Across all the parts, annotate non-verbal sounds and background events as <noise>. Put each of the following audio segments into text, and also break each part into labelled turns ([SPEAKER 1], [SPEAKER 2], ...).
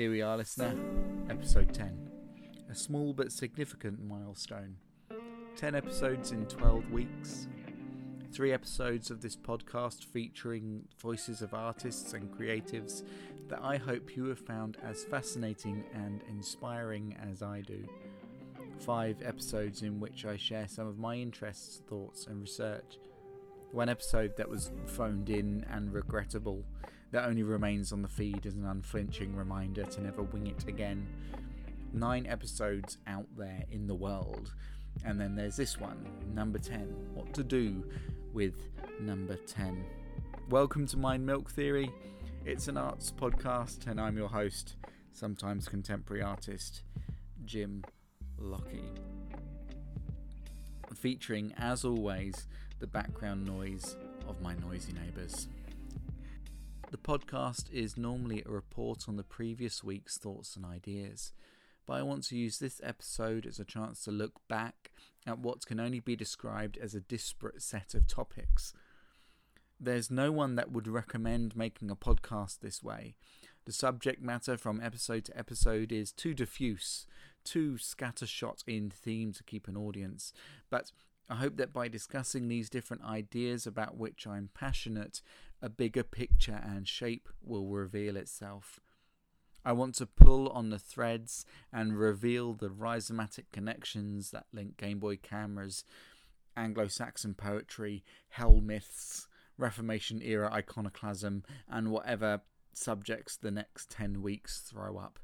[SPEAKER 1] Here we are, listener. Episode 10. A small but significant milestone. 10 episodes in 12 weeks. Three episodes of this podcast featuring voices of artists and creatives that I hope you have found as fascinating and inspiring as I do. Five episodes in which I share some of my interests, thoughts, and research. One episode that was phoned in and regrettable, that only remains on the feed as an unflinching reminder to never wing it again. Nine episodes out there in the world. And then there's this one, number 10 What to Do with Number 10. Welcome to Mind Milk Theory. It's an arts podcast, and I'm your host, sometimes contemporary artist, Jim Lockie. Featuring, as always, the background noise of my noisy neighbours. The podcast is normally a report on the previous week's thoughts and ideas, but I want to use this episode as a chance to look back at what can only be described as a disparate set of topics. There's no one that would recommend making a podcast this way. The subject matter from episode to episode is too diffuse, too scattershot in theme to keep an audience, but I hope that by discussing these different ideas about which I'm passionate, a bigger picture and shape will reveal itself. I want to pull on the threads and reveal the rhizomatic connections that link Game Boy cameras, Anglo Saxon poetry, hell myths, Reformation era iconoclasm, and whatever subjects the next 10 weeks throw up.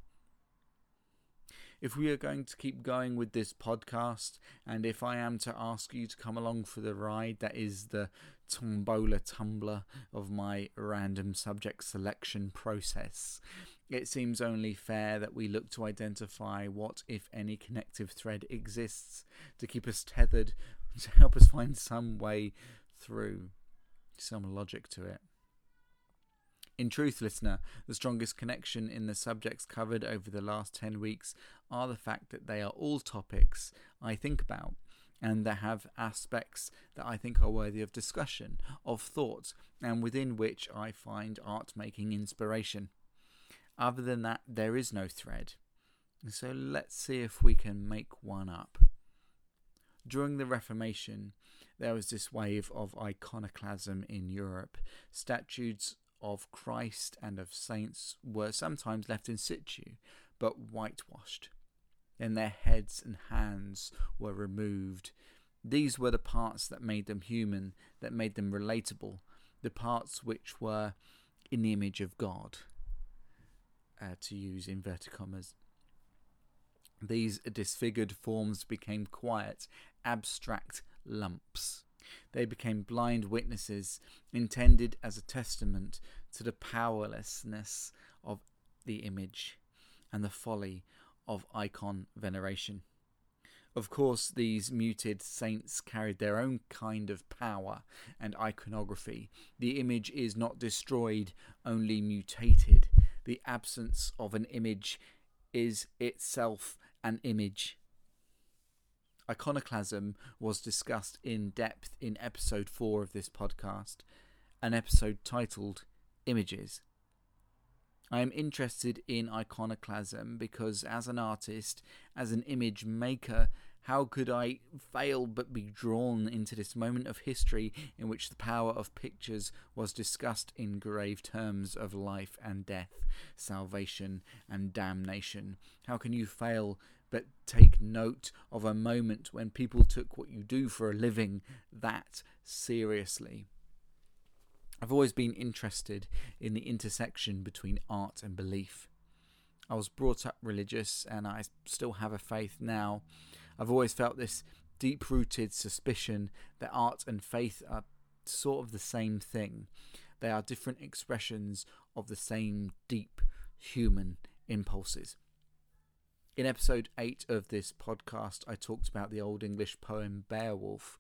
[SPEAKER 1] If we are going to keep going with this podcast, and if I am to ask you to come along for the ride that is the tombola tumbler of my random subject selection process, it seems only fair that we look to identify what, if any, connective thread exists to keep us tethered, <laughs> to help us find some way through, some logic to it. In truth, listener, the strongest connection in the subjects covered over the last 10 weeks are the fact that they are all topics I think about and that have aspects that I think are worthy of discussion, of thought, and within which I find art making inspiration. Other than that, there is no thread. So let's see if we can make one up. During the Reformation, there was this wave of iconoclasm in Europe. Statues of Christ and of saints were sometimes left in situ, but whitewashed. Then their heads and hands were removed. These were the parts that made them human, that made them relatable, the parts which were in the image of God, uh, to use inverted commas. These disfigured forms became quiet, abstract lumps. They became blind witnesses, intended as a testament to the powerlessness of the image and the folly of icon veneration. Of course, these muted saints carried their own kind of power and iconography. The image is not destroyed, only mutated. The absence of an image is itself an image. Iconoclasm was discussed in depth in episode 4 of this podcast, an episode titled Images. I am interested in iconoclasm because, as an artist, as an image maker, how could I fail but be drawn into this moment of history in which the power of pictures was discussed in grave terms of life and death, salvation and damnation? How can you fail but take note of a moment when people took what you do for a living that seriously? I've always been interested in the intersection between art and belief. I was brought up religious and I still have a faith now. I've always felt this deep rooted suspicion that art and faith are sort of the same thing. They are different expressions of the same deep human impulses. In episode 8 of this podcast, I talked about the Old English poem Beowulf.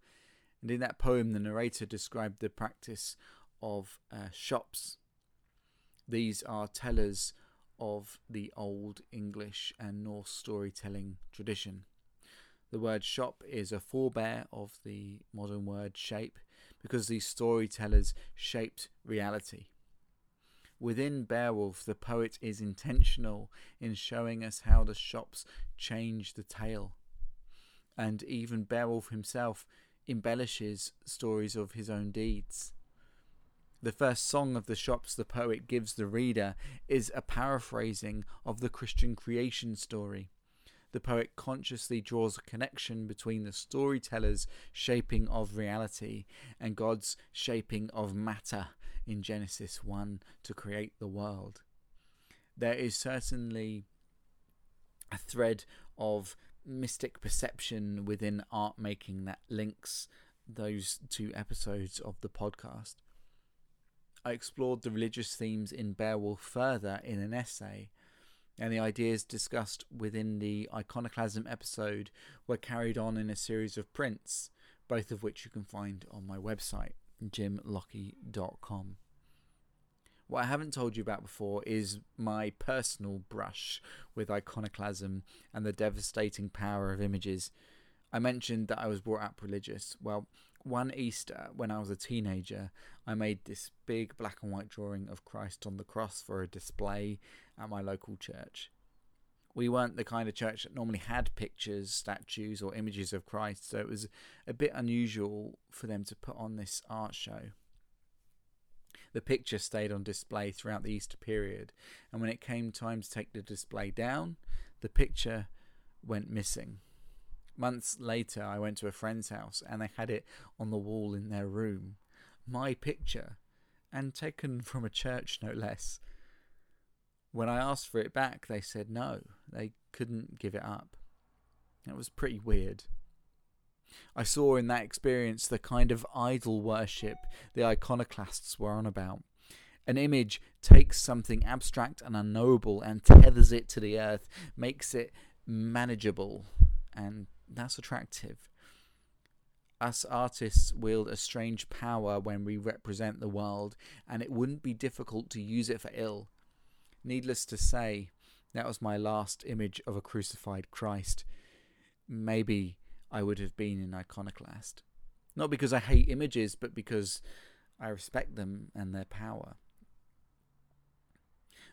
[SPEAKER 1] And in that poem, the narrator described the practice of uh, scops. These are tellers of the Old English and Norse storytelling tradition. The word scop is a forebear of the modern word shape because these storytellers shaped reality. Within Beowulf, the poet is intentional in showing us how the scops change the tale. And even Beowulf himself embellishes stories of his own deeds. The first song of the scops the poet gives the reader is a paraphrasing of the Christian creation story. The poet consciously draws a connection between the storyteller's shaping of reality and God's shaping of matter in Genesis 1 to create the world. There is certainly a thread of mystic perception within art making that links those two episodes of the podcast. I explored the religious themes in Beowulf further in an essay, and the ideas discussed within the iconoclasm episode were carried on in a series of prints, both of which you can find on my website, jimlockie.com. What I haven't told you about before is my personal brush with iconoclasm and the devastating power of images. I mentioned that I was brought up religious. Well, one Easter, when I was a teenager, I made this big black and white drawing of Christ on the cross for a display at my local church. We weren't the kind of church that normally had pictures, statues, or images of Christ, so it was a bit unusual for them to put on this art show. The picture stayed on display throughout the Easter period, and when it came time to take the display down, the picture went missing. Months later, I went to a friend's house and they had it on the wall in their room. My picture, and taken <laughs> from a church no less. When I asked for it back, they said no, they couldn't give it up. It was pretty weird. I saw in that experience the kind of idol worship the iconoclasts were on about. An image takes something abstract and unknowable and tethers it to the earth, makes it manageable, and that's attractive. Us artists wield a strange power when we represent the world, and it wouldn't be difficult to use it for ill. Needless to say, that was my last image of a crucified Christ. Maybe I would have been an iconoclast. Not because I hate images, but because I respect them and their power.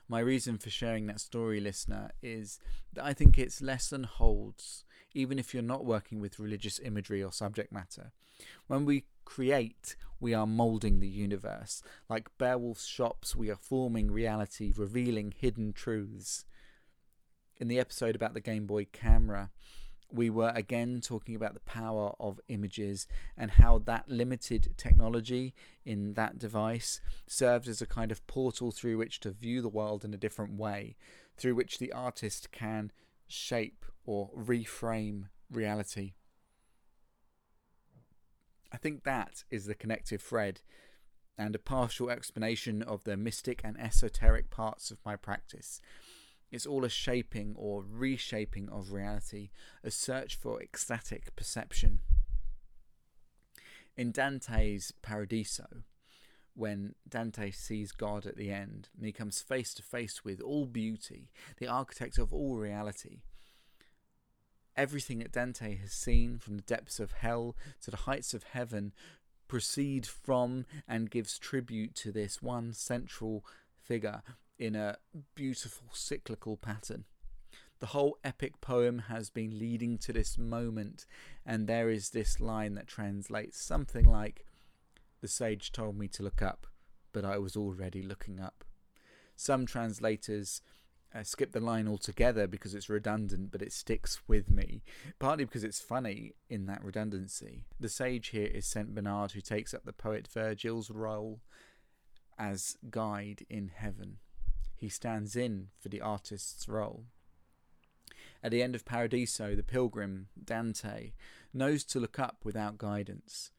[SPEAKER 1] My reason for sharing that story, listener, is that I think its lesson holds even if you're not working with religious imagery or subject matter. When we create, we are moulding the universe. Like Beowulf's scops, we are forming reality, revealing hidden truths. In the episode about the Game Boy camera, we were again talking about the power of images and how that limited technology in that device served as a kind of portal through which to view the world in a different way, through which the artist can shape or reframe reality. I think that is the connective thread and a partial explanation of the mystic and esoteric parts of my practice. It's all a shaping or reshaping of reality, a search for ecstatic perception. In Dante's Paradiso, when Dante sees God at the end and he comes face to face with all beauty, the architect of all reality, everything that Dante has seen from the depths of hell to the heights of heaven proceed from and gives tribute to this one central figure in a beautiful cyclical pattern. The whole epic poem has been leading to this moment, and there is this line that translates something like The sage told me to look up, but I was already looking up. Some translators uh, skip the line altogether because it's redundant, but it sticks with me, partly because it's funny in that redundancy. The sage here is St. Bernard, who takes up the poet Virgil's role as guide in heaven he stands in for the artist's role. At the end of Paradiso, the pilgrim, Dante, knows to look up without guidance.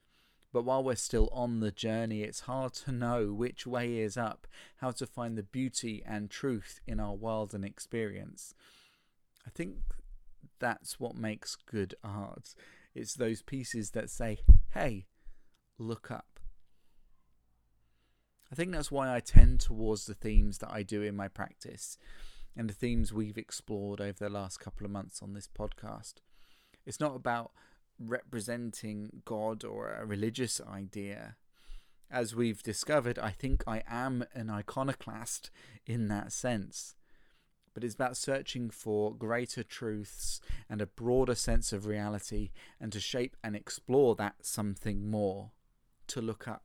[SPEAKER 1] But while we're still on the journey, it's hard to know which way is up, how to find the beauty and truth in our world and experience. I think that's what makes good art. It's those pieces that say, hey, look up. I think that's why I tend towards the themes that I do in my practice and the themes we've explored over the last couple of months on this podcast. It's not about representing God or a religious idea as we've discovered, I think I am an iconoclast in that sense. But it's about searching for greater truths and a broader sense of reality and to shape and explore that something more, to look up.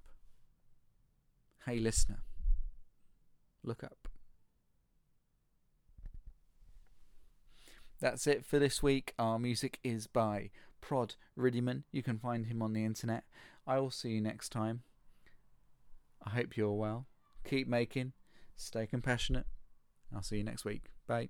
[SPEAKER 1] Hey, listener, look up. That's it for this week. Our music is by Prod Riddiman. You can find him on the internet. I will see you next time. I hope you're well. Keep making. Stay compassionate. I'll see you next week. Bye.